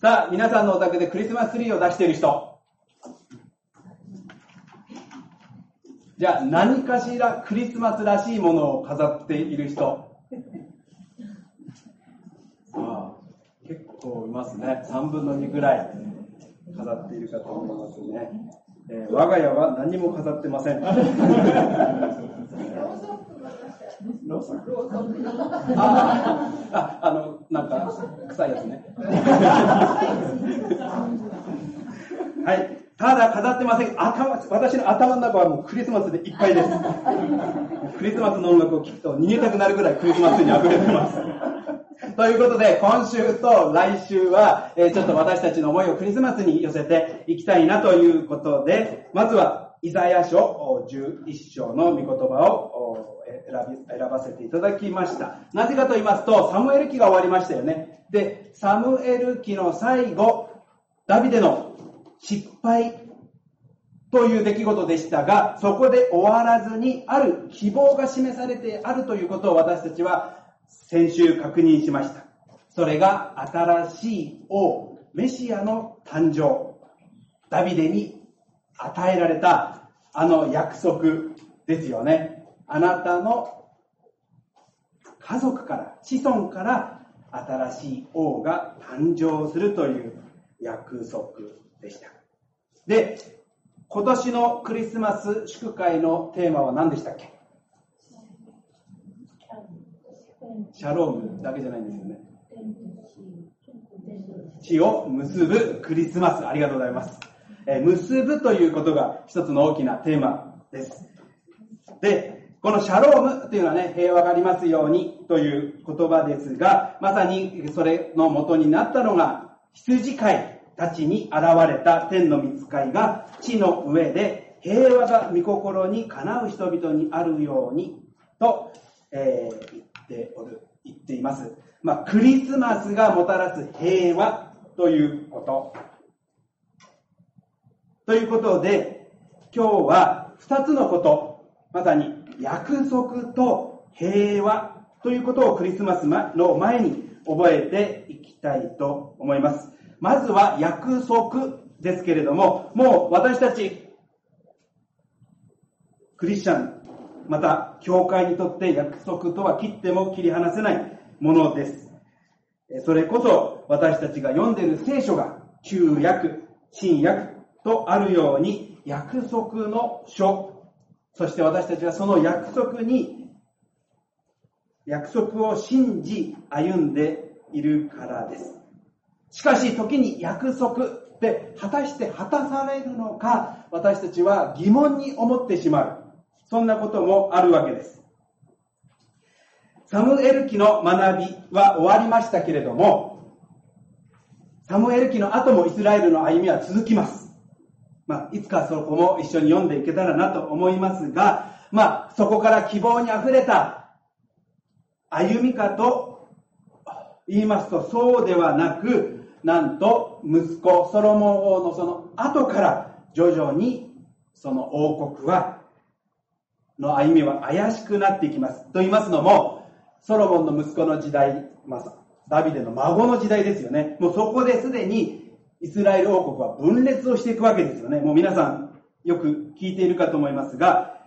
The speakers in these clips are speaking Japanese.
さあ、皆さんのお宅でクリスマスツリーを出している人。じゃあ、何かしらクリスマスらしいものを飾っている人。ああ結構いますね。3分の2ぐらい飾っているかと思いますね。えー我が家は何も飾ってません。ああ、あの、なんか、臭いやつね。はい。ただ飾ってません。頭、私の頭の中はもうクリスマスでいっぱいです。クリスマスの音楽を聴くと逃げたくなるぐらいクリスマスに溢れてます。ということで、今週と来週は、えーちょっと私たちの思いをクリスマスに寄せていきたいなということで、まずは、イザヤ書11章の御言葉を選び選ばせていただきました。なぜかと言いますと、サムエル記が終わりましたよね。で、サムエル記の最後、ダビデの失敗という出来事でしたが、そこで終わらずに、ある希望が示されてあるということを私たちは先週確認しました。それが新しい王、メシアの誕生。ダビデに与えられたあの約束ですよね。あなたの家族から、子孫から新しい王が誕生するという約束でした。で、今年のクリスマス祝会のテーマは何でしたっけ？シャロームだけじゃないんですよね。血を結ぶクリスマス。ありがとうございます。え結ぶということが一つの大きなテーマです。で、このシャロームというのはね、平和がありますようにという言葉ですが、まさにそれの元になったのが、羊飼いたちに現れた天の御使いが地の上で平和が御心にかなう人々にあるようにと、えー言っておる、言っています。まあ、クリスマスがもたらす平和ということ。ということで、今日は二つのこと、まさに約束と平和ということをクリスマスの前に覚えていきたいと思います。まずは約束ですけれども、もう私たち、クリスチャン、また教会にとって約束とは切っても切り離せないものです。それこそ私たちが読んでいる聖書が旧約、新約とあるように約束の書、そして私たちはその約束に、約束を信じ歩んでいるからです。しかし時に約束って果たして果たされるのか私たちは疑問に思ってしまう。そんなこともあるわけです。サムエル記の学びは終わりましたけれども、サムエル記の後もイスラエルの歩みは続きます。まあ、いつかそこも一緒に読んでいけたらなと思いますが、まあ、そこから希望にあふれた歩みかと言いますと、そうではなく、なんと息子ソロモン王のその後から徐々にその王国はの歩みは怪しくなっていきます。と言いますのも、ソロモンの息子の時代、まあ、ダビデの孫の時代ですよね。もうそこですでにイスラエル王国は分裂をしていくわけですよね。もう皆さんよく聞いているかと思いますが、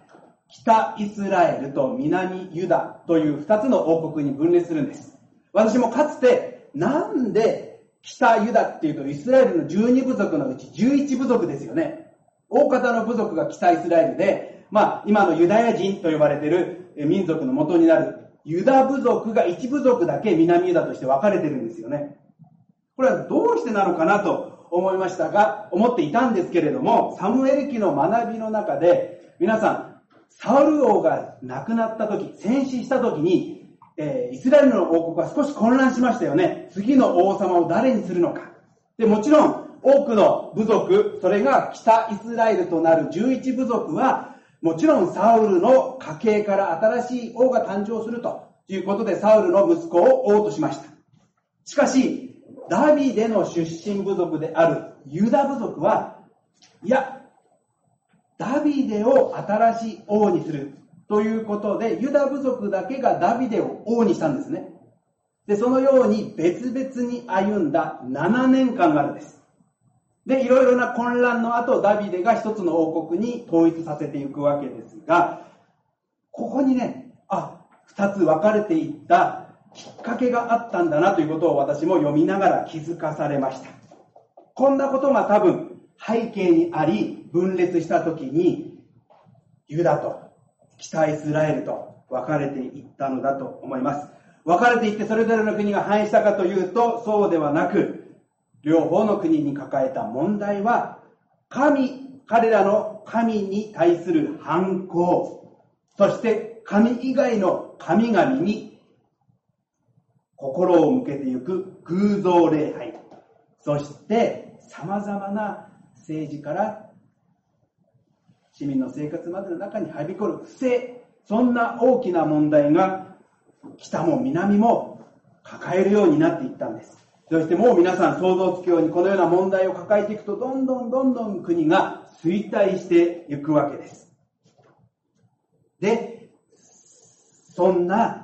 北イスラエルと南ユダという二つの王国に分裂するんです。私もかつて、なんで北ユダっていうとイスラエルの12部族のうち11部族ですよね。大方の部族が北イスラエルで、まあ今のユダヤ人と呼ばれている民族の元になるユダ部族が一部族だけ南ユダとして分かれてるんですよね。これはどうしてなのかなと思いましたが、思っていたんですけれども、サムエル記の学びの中で、皆さん、サウル王が亡くなった時、戦死した時に、えーイスラエルの王国は少し混乱しましたよね。次の王様を誰にするのか。で、もちろん、多くの部族、それが北イスラエルとなる11部族は、もちろんサウルの家系から新しい王が誕生するということで、サウルの息子を王としました。しかし、ダビデの出身部族であるユダ部族は、いや、ダビデを新しい王にするということで、ユダ部族だけがダビデを王にしたんですね。で、そのように別々に歩んだ7年間があるんです。で、いろいろな混乱の後、ダビデが一つの王国に統一させていくわけですが、ここにね、あ、二つ分かれていったきっかけがあったんだなということを私も読みながら気づかされました。こんなことが多分背景にあり、分裂した時に、ユダと北イスラエルと分かれていったのだと思います。分かれていってそれぞれの国が反映したかというと、そうではなく、両方の国に抱えた問題は、神、彼らの神に対する反抗、そして神以外の神々に心を向けていく偶像礼拝、そして様々な政治から市民の生活までの中にはびこる不正、そんな大きな問題が北も南も抱えるようになっていったんです。そしてもう皆さん想像つくようにこのような問題を抱えていくとどんどんどんどん国が衰退していくわけです。で、そんな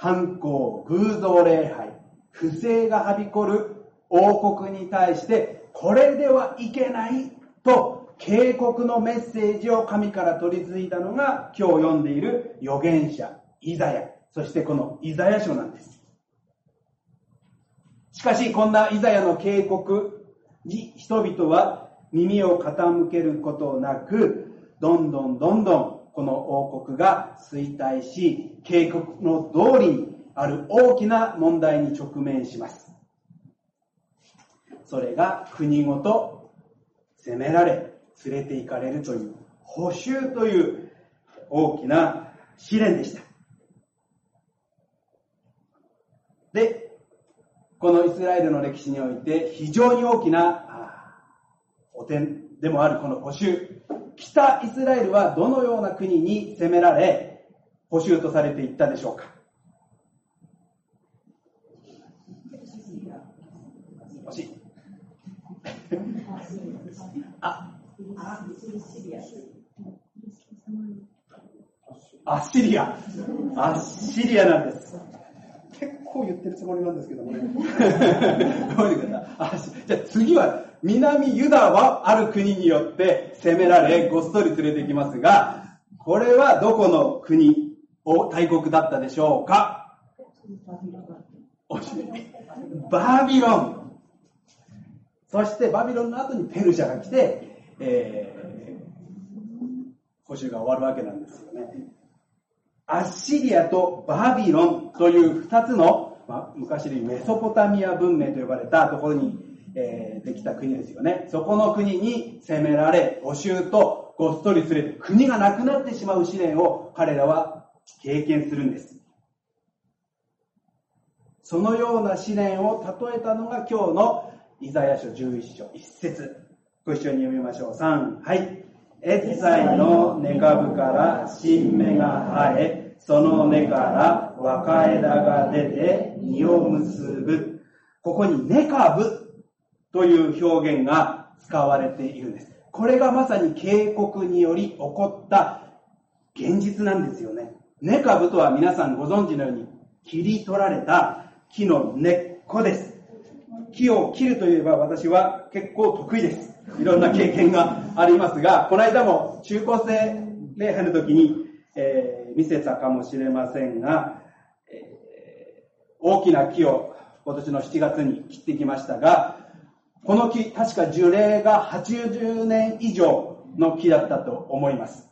反抗、偶像礼拝、不正がはびこる王国に対してこれではいけないと警告のメッセージを神から取り継いだのが今日読んでいる預言者イザヤ、そしてこのイザヤ書なんです。しかし、こんなイザヤの警告に人々は耳を傾けることなく、どんどんどんどんこの王国が衰退し、警告の通りにある大きな問題に直面します。それが国ごと責められ、連れて行かれるという、補修という大きな試練でした。で、このイスラエルの歴史において非常に大きな汚点でもあるこの補修。北イスラエルはどのような国に攻められ、補修とされていったでしょうか？惜しい。あ、アッシリア。アッシリアなんです。こう言ってるつもりなんですけどもね。ごめんなさい。じゃあ次は、南ユダはある国によって攻められ、ごっそり連れてきますが、これはどこの国、を大国だったでしょうか？バビロン。そしてバビロンの後にペルシャが来て、えー、補修が終わるわけなんですよね。アッシリアとバビロンという二つの、まあ、昔でいうメソポタミア文明と呼ばれたところに、えー、できた国ですよね。そこの国に攻められ、募集とごっそり連れて国がなくなってしまう試練を彼らは経験するんです。そのような試練を例えたのが今日のイザヤ書11章1節ご一緒に読みましょう。3、はい。エッサイの根株から新芽が生え、その根から若枝が出て実を結ぶ。ここに根株という表現が使われているんです。これがまさに警告により起こった現実なんですよね。根株とは皆さんご存知のように切り取られた木の根っこです。木を切るといえば私は結構得意です。いろんな経験がありますが、この間も中高生礼拝の時に、えー、見せたかもしれませんが、え、大きな木を今年の7月に切ってきましたが、この木、確か樹齢が80年以上の木だったと思います。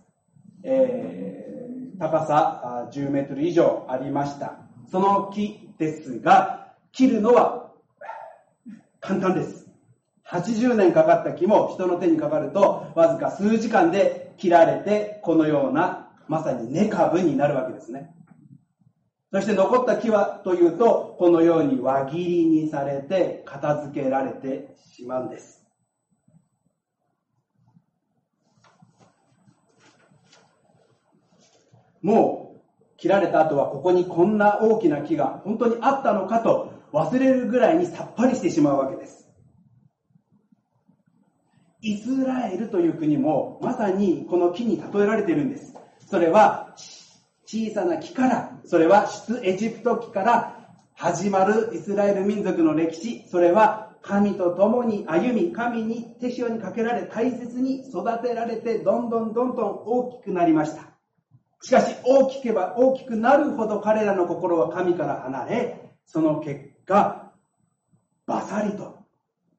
えー、高さ10メートル以上ありました。その木ですが、切るのは簡単です。80年かかった木も人の手にかかると、わずか数時間で切られて、このような、まさに根株になるわけですね。そして残った木はというと、このように輪切りにされて片付けられてしまうんです。もう切られた後はここにこんな大きな木が本当にあったのかと忘れるぐらいにさっぱりしてしまうわけです。イスラエルという国もまさにこの木に例えられているんです。それは小さな木から、それは出エジプト木から始まるイスラエル民族の歴史、それは神と共に歩み、神に手塩にかけられ、大切に育てられて、どんどんどんどん大きくなりました。しかし、大きけば大きくなるほど彼らの心は神から離れ、その結果、バサリと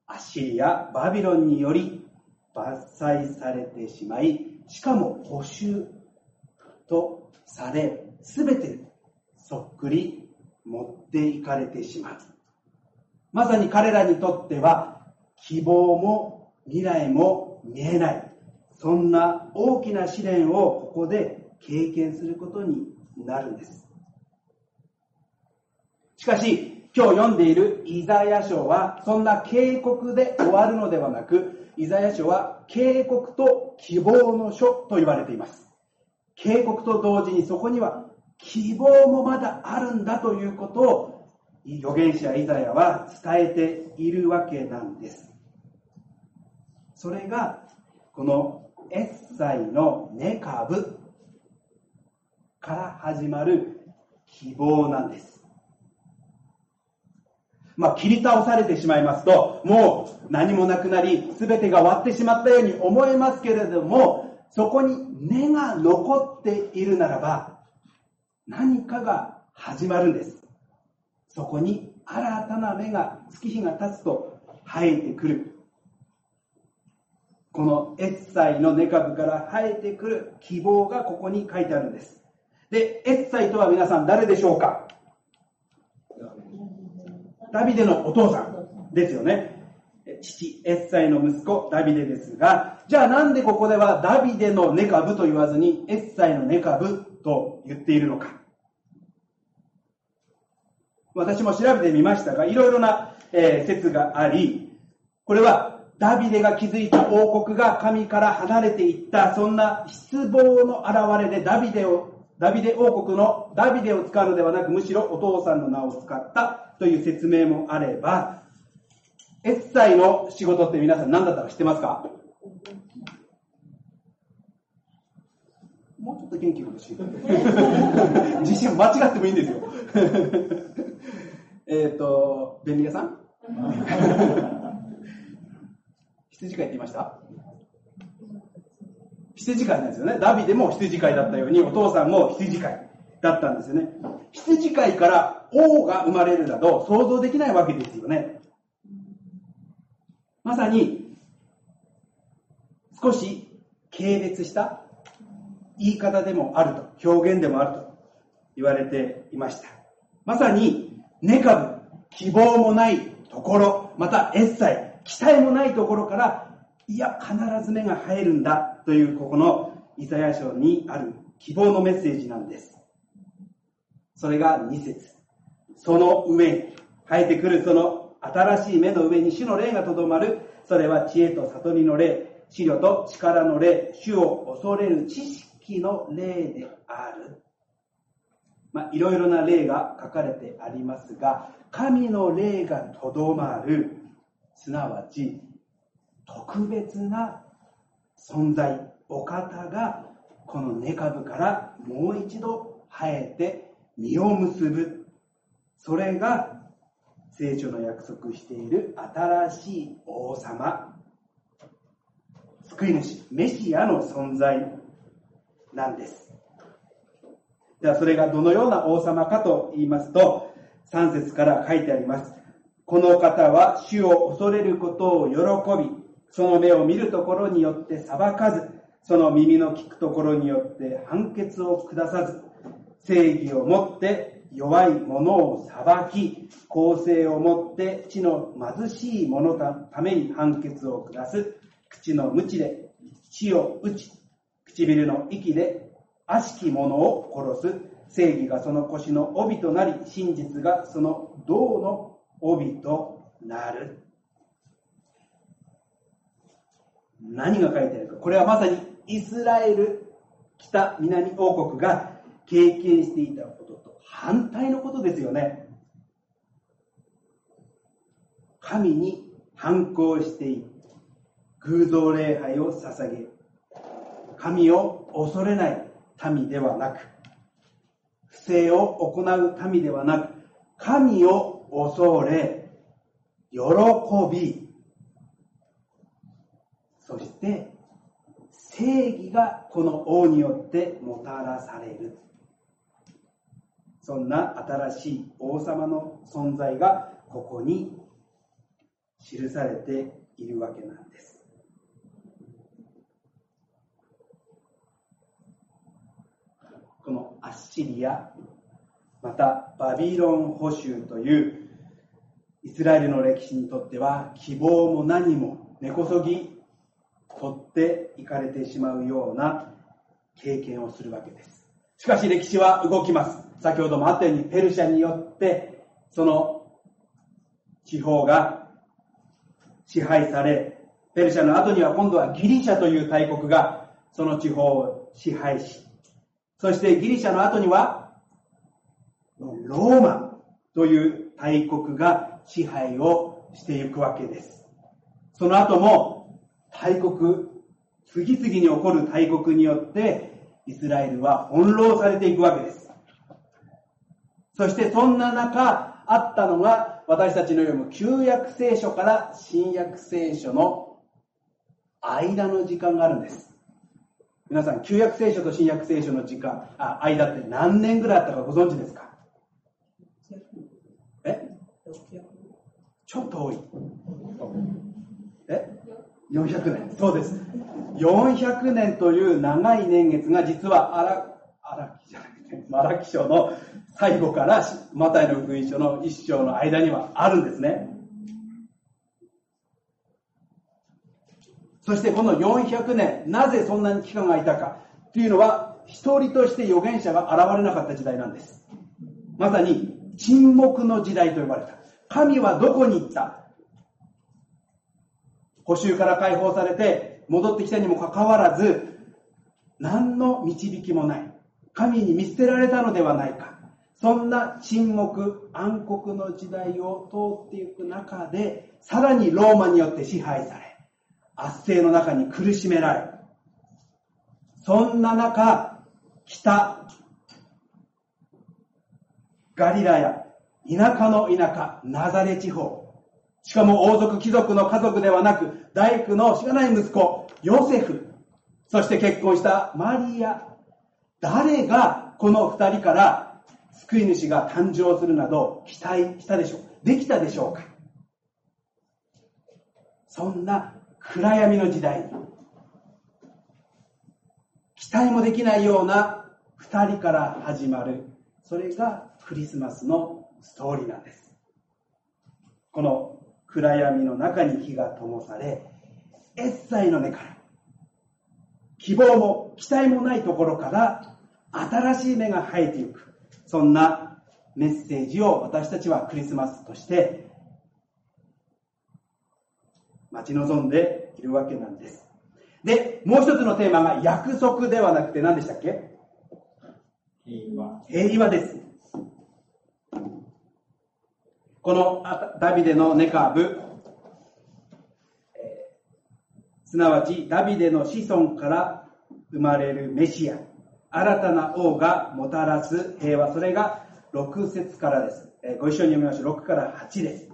アッシリア、バビロンにより伐採されてしまい、しかも補修とされ、すべてそっくり持っていかれてしまう。まさに彼らにとっては、希望も未来も見えない。そんな大きな試練をここで経験することになるんです。しかし、今日読んでいるイザヤ書は、そんな警告で終わるのではなく、イザヤ書は警告と希望の書と言われています。警告と同時にそこには希望もまだあるんだということを預言者イザヤは伝えているわけなんです。それがこのエッサイのネカブから始まる希望なんです。まあ、切り倒されてしまいますと、もう何もなくなり、全てが終わってしまったように思えますけれども、そこに根が残っているならば、何かが始まるんです。そこに新たな芽が、月日が経つと生えてくる。このエッサイの根株から生えてくる希望がここに書いてあるんです。で、エッサイとは皆さん誰でしょうか？ダビデのお父さんですよね。父、エッサイの息子、ダビデですが、じゃあなんでここではダビデの根株と言わずに、エッサイの根株と言っているのか。私も調べてみましたが、いろいろな、えー、説があり、これはダビデが築いた王国が神から離れていった、そんな失望の表れでダビデを、ダビデ王国のダビデを使うのではなく、むしろお父さんの名を使ったという説明もあれば、エッサイの仕事って皆さん何だったか知ってますか？もうちょっと元気欲しい。自信間違ってもいいんですよ。えっと、便利屋さん？羊飼いって言いました？羊飼いなんですよね。ダビデも羊飼いだったように、お父さんも羊飼いだったんですよね。羊飼いから王が生まれるなど想像できないわけですよね。まさに、少し軽蔑した言い方でもあると、表現でもあると言われていました。まさに、根株、希望もないところ、またエッサイ、期待もないところから、いや、必ず芽が生えるんだという、ここのイザヤ書にある希望のメッセージなんです。それが2節その上に、生えてくるその新しい芽の上に主の霊がとどまる。それは知恵と悟りの霊、知慮と力の霊、主を恐れる知識の霊である。まあ、いろいろな例が書かれてありますが、神の霊がとどまる、すなわち、特別な存在、お方が、この根株からもう一度生えて実を結ぶ。それが、聖書の約束している新しい王様、救い主、メシアの存在なんです。ではそれがどのような王様かと言いますと、3節から書いてあります。この方は主を恐れることを喜び、その目を見るところによって裁かず、その耳の聞くところによって判決を下さず、正義をもって弱い者を裁き、公正をもって地の貧しい者のために判決を下す、口の無知で地を打ち、唇の息で悪しき者を殺す。正義がその腰の帯となり、真実がその銅の帯となる。何が書いてあるか。これはまさにイスラエル北南王国が経験していた反対のことですよね。神に反抗してい偶像礼拝を捧げ、神を恐れない民ではなく、不正を行う民ではなく、神を恐れ、喜び、そして正義がこの王によってもたらされる。そんな新しい王様の存在がここに記されているわけなんです。このアッシリア、またバビロン捕囚というイスラエルの歴史にとっては希望も何も根こそぎ取っていかれてしまうような経験をするわけです。しかし歴史は動きます。先ほどもあったようにペルシャによってその地方が支配され、ペルシャの後には今度はギリシャという大国がその地方を支配し、そしてギリシャの後にはローマという大国が支配をしていくわけです。その後も大国、次々に起こる大国によってイスラエルは翻弄されていくわけです。そしてそんな中あったのが私たちの読む旧約聖書から新約聖書の間の時間があるんです。皆さん、旧約聖書と新約聖書の時間、あ、間って何年ぐらいあったかご存知ですか？え？ちょっと多い。え ?400 年。そうです。400年という長い年月が実は荒、木じゃなくて、マラキ書の最後からマタイの福音書の一章の間にはあるんですね。そしてこの400年、なぜそんなに期間がいたかというのは、一人として預言者が現れなかった時代なんです。まさに沈黙の時代と呼ばれた。神はどこに行った？補修から解放されて戻ってきたにもかかわらず、何の導きもない。神に見捨てられたのではないか。そんな沈黙、暗黒の時代を通っていく中で、さらにローマによって支配され、圧政の中に苦しめられ、そんな中、北、ガリラヤ、田舎の田舎、ナザレ地方、しかも王族貴族の家族ではなく、大工のしがない息子、ヨセフ、そして結婚したマリア、誰がこの二人から救い主が誕生するなど期待したでしょうできたでしょうかそんな暗闇の時代に、期待もできないような二人から始まる、それがクリスマスのストーリーなんです。この暗闇の中に火が灯され、エッサイの根から、希望も期待もないところから新しい芽が生えていく。そんなメッセージを私たちはクリスマスとして待ち望んでいるわけなんです。で、もう一つのテーマが約束ではなくて何でしたっけ？平和。平和です。このダビデのネカブ、すなわちダビデの子孫から生まれるメシア、新たな王がもたらす平和、それが6節からですえ。ご一緒に読みましょう。6から8です。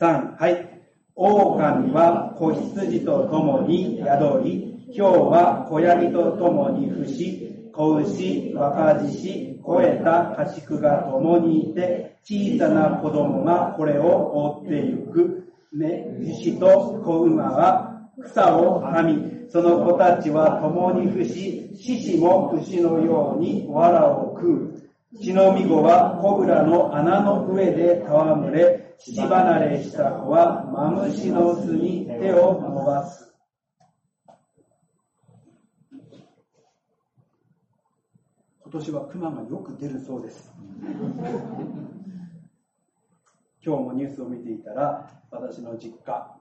3、はい。狼は子羊と共に宿り、今日は子ヤギと共に伏し、子牛、若獅子、肥えた家畜が共にいて、小さな子供がこれを追ってゆく。ね、牛と子馬は草をはみ、その子たちは共に伏し、獅子も牛のように藁を食う。血のみ子はコブラの穴の上で戯れ、父離れした子はマムシの巣に手を伸ばす。今年は熊がよく出るそうです。今日もニュースを見ていたら、私の実家、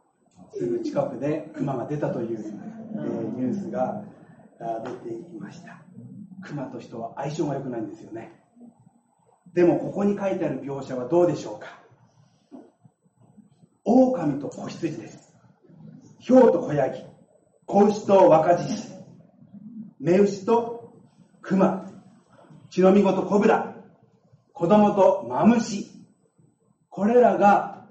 すぐ近くで熊が出たという、えー、ニュースが出ていました。熊と人は相性が良くないんですよね。でもここに書いてある描写はどうでしょうか。狼と子羊です。豹と子ヤギ、子牛と若獅子、目牛と熊、血のみごとコブラ、子供とマムシ、これらが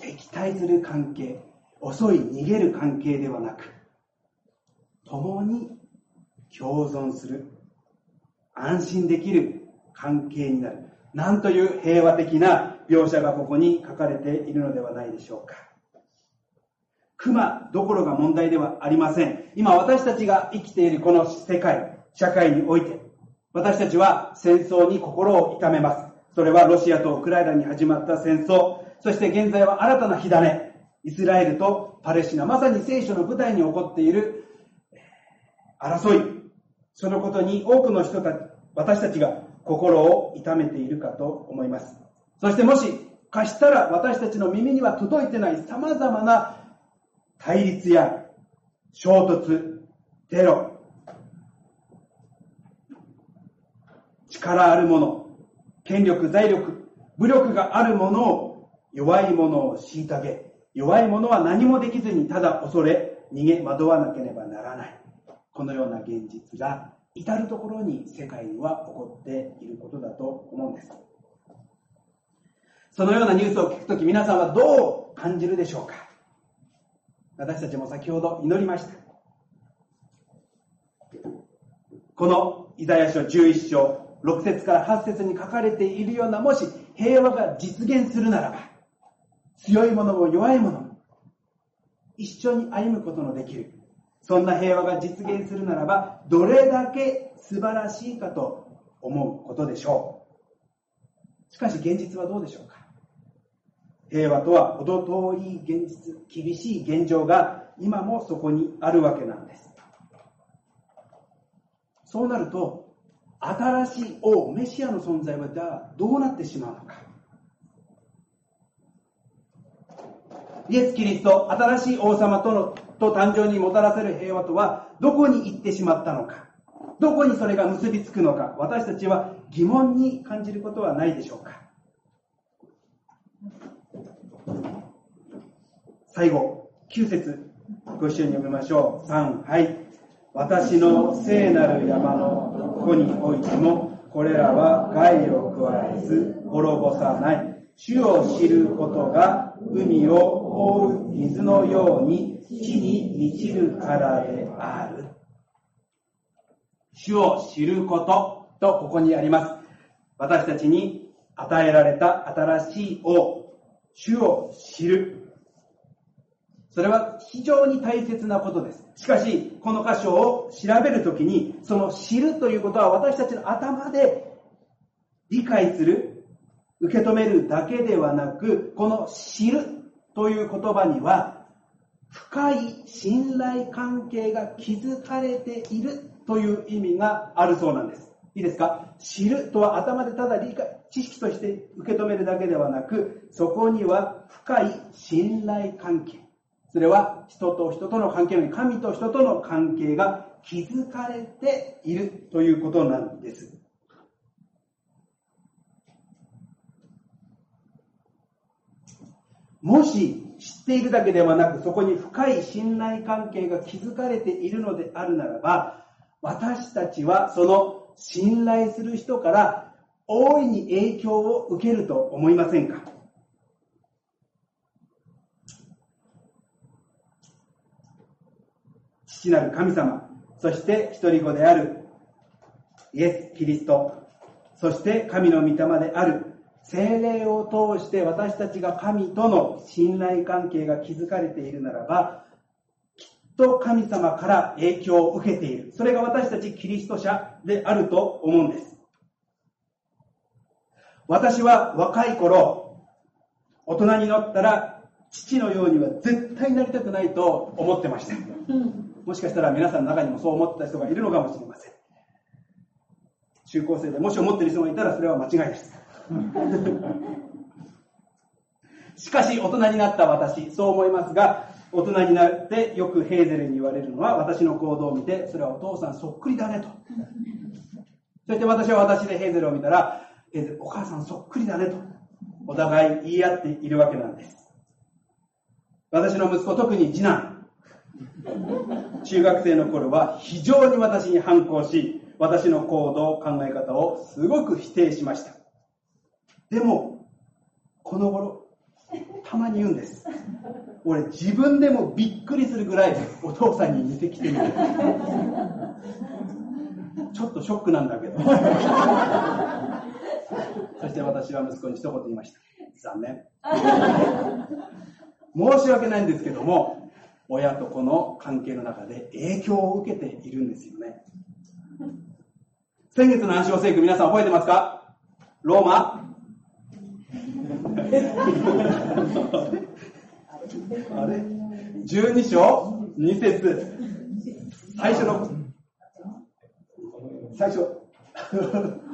敵対する関係、遅い逃げる関係ではなく、共に共存する、安心できる関係になる。なんという平和的な描写がここに書かれているのではないでしょうか。熊どころが問題ではありません。今私たちが生きているこの世界、社会において、私たちは戦争に心を痛めます。それはロシアとウクライナに始まった戦争、そして現在は新たな火種、イスラエルとパレスチナ、まさに聖書の舞台に起こっている争い、そのことに多くの人たち、私たちが心を痛めているかと思います。そしてもし貸したら私たちの耳には届いてない様々な対立や衝突、テロ、力あるもの、権力、財力、武力があるものを弱いものを虐げ、弱いものは何もできずにただ恐れ、逃げ惑わなければならない。このような現実が至るところに世界には起こっていることだと思うんです。そのようなニュースを聞くとき皆さんはどう感じるでしょうか？私たちも先ほど祈りました。このイザヤ書11章6節から8節に書かれているようなもし平和が実現するならば強い者も弱い者も一緒に歩むことのできるそんな平和が実現するならば、どれだけ素晴らしいかと思うことでしょう。しかし現実はどうでしょうか平和とは程遠い現実、厳しい現状が今もそこにあるわけなんです。そうなると、新しい王、メシアの存在はじゃどうなってしまうのか。イエス・キリスト、新しい王様とのと誕生にもたらせる平和とはどこに行ってしまったのか。どこにそれが結びつくのか。私たちは疑問に感じることはないでしょうか。最後9節ご一緒に読みましょう。3はい。私の聖なる山のどこにおいてもこれらは害を加えず滅ぼさない。主を知ることが海を覆う水のように地に満ちるからである。主を知ることとここにあります。私たちに与えられた新しい王、主を知る。それは非常に大切なことです。しかし、この箇所を調べるときに、その知るということは私たちの頭で理解する、受け止めるだけではなく、この知るという言葉には深い信頼関係が築かれているという意味があるそうなんです。いいですか？知るとは頭でただ理解、知識として受け止めるだけではなく、そこには深い信頼関係。それは人と人との関係の神と人との関係が築かれているということなんです。もし知っているだけではなく、そこに深い信頼関係が築かれているのであるならば、私たちはその信頼する人から大いに影響を受けると思いませんか？父なる神様、そして一人子であるイエス・キリスト、そして神の御霊である精霊を通して私たちが神との信頼関係が築かれているならば、きっと神様から影響を受けている。それが私たちキリスト者であると思うんです。私は若い頃、大人になったら父のようには絶対なりたくないと思ってました。もしかしたら皆さんの中にもそう思った人がいるのかもしれません。中高生でもし思っている人がいたらそれは間違いです。しかし大人になった私、そう思いますが、大人になってよくヘーゼルに言われるのは、私の行動を見て、それはお父さんそっくりだねと。そして私は私でヘーゼルを見たら、ヘーゼル、お母さんそっくりだねと。お互い言い合っているわけなんです。私の息子、特に次男、中学生の頃は非常に私に反抗し、私の行動、考え方をすごく否定しました。でも、この頃、たまに言うんです。俺自分でもびっくりするぐらいお父さんに似てきてる。ちょっとショックなんだけど。そして私は息子に一言言いました。残念。申し訳ないんですけども、親と子の関係の中で影響を受けているんですよね。先月の暗唱聖句皆さん覚えてますか？ローマ？あれ ?12 章2節。最初の。最初。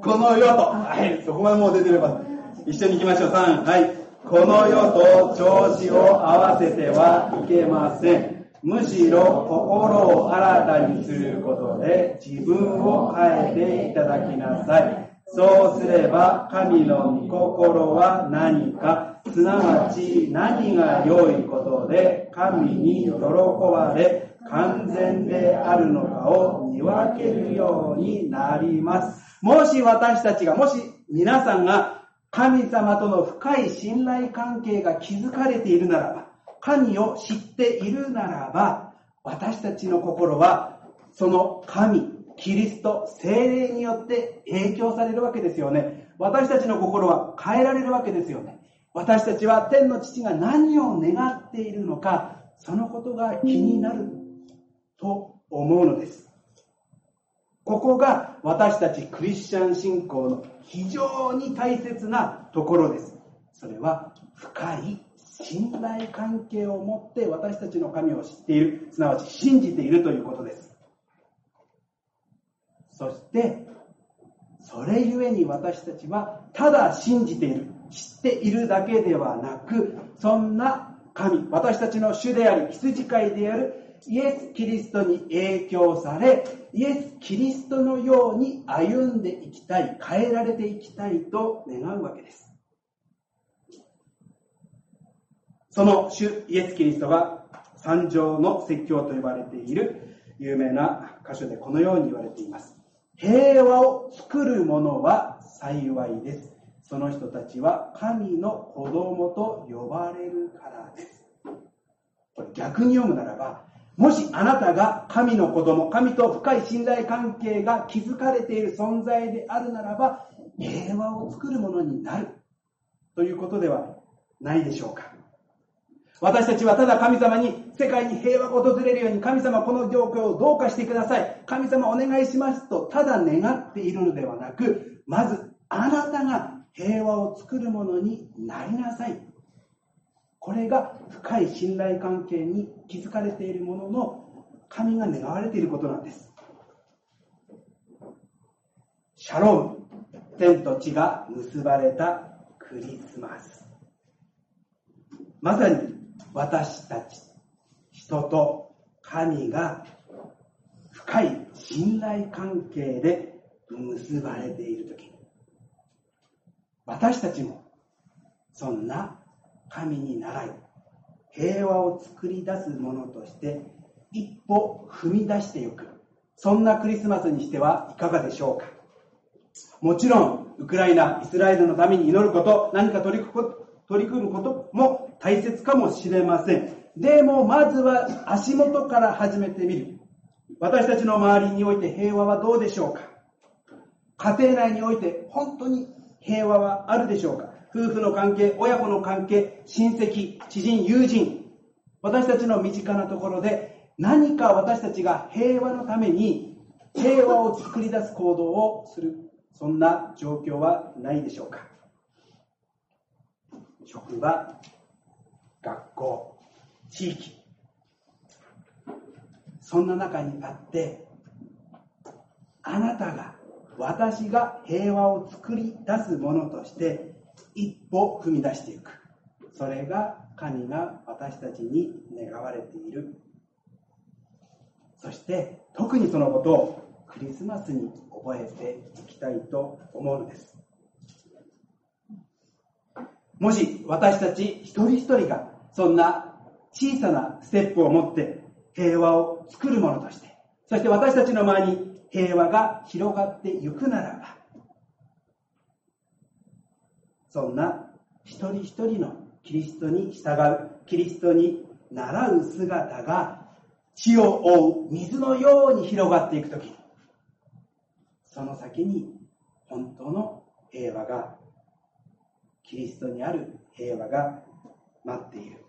この世と。はいそこまでもう出てれば。一緒に行きましょう。3はい。この世と調子を合わせてはいけません。むしろ心を新たにすることで自分を変えていただきなさい。そうすれば神の御心は何かすなわち何が良いことで神に喜ばれ完全であるのかを見分けるようになります。もし私たちが、もし皆さんが神様との深い信頼関係が築かれているならば、神を知っているならば、私たちの心は、その神、キリスト、精霊によって影響されるわけですよね。私たちの心は変えられるわけですよね。私たちは天の父が何を願っているのか、そのことが気になると思うのです。ここが私たちクリスチャン信仰の非常に大切なところです。それは深い信頼関係を持って私たちの神を知っている、すなわち信じているということです。そして、それゆえに私たちはただ信じている、知っているだけではなく、そんな神、私たちの主であり、羊飼いであるイエス・キリストに影響され、イエス・キリストのように歩んでいきたい、変えられていきたいと願うわけです。その主イエス・キリストが三条の説教と呼ばれている有名な箇所でこのように言われています。平和を作る者は幸いです。その人たちは神の子供と呼ばれるからです。これ逆に読むならば、もしあなたが神の子供、神と深い信頼関係が築かれている存在であるならば、平和を作るものになるということではないでしょうか。私たちはただ神様に世界に平和が訪れるように神様この状況をどうかしてください。神様お願いしますとただ願っているのではなく、まずあなたが平和を作るものになりなさい。これが深い信頼関係に築かれているものの神が願われていることなんです。シャローム、天と地が結ばれたクリスマス。まさに私たち、人と神が深い信頼関係で結ばれているとき、私たちもそんな神に習い、平和を作り出すものとして、一歩踏み出していく。そんなクリスマスにしてはいかがでしょうか。もちろん、ウクライナ、イスラエルのために祈ること、何か取り組む取り組むことも大切かもしれません。でも、まずは足元から始めてみる。私たちの周りにおいて平和はどうでしょうか？家庭内において本当に平和はあるでしょうか？夫婦の関係、親子の関係、親戚、知人、友人、私たちの身近なところで何か私たちが平和のために平和を作り出す行動をする、そんな状況はないでしょうか？職場、学校、地域、そんな中にあって、あなたが、私が平和を作り出すものとして一歩踏み出していく。それが神が私たちに願われている。そして特にそのことをクリスマスに覚えていきたいと思うのです。もし私たち一人一人がそんな小さなステップを持って平和を作るものとして、そして私たちの前に平和が広がっていくならば、そんな一人一人のキリストに従う、キリストに習う姿が地を覆う水のように広がっていくとき、その先に本当の平和が、キリストにある平和が待っている。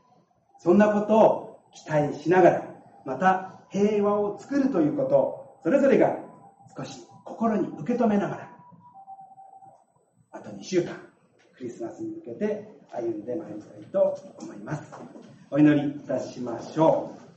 そんなことを期待しながら、また平和を作るということを、それぞれが少し心に受け止めながら、あと2週間、クリスマスに向けて歩んでまいりたいと思います。お祈りいたしましょう。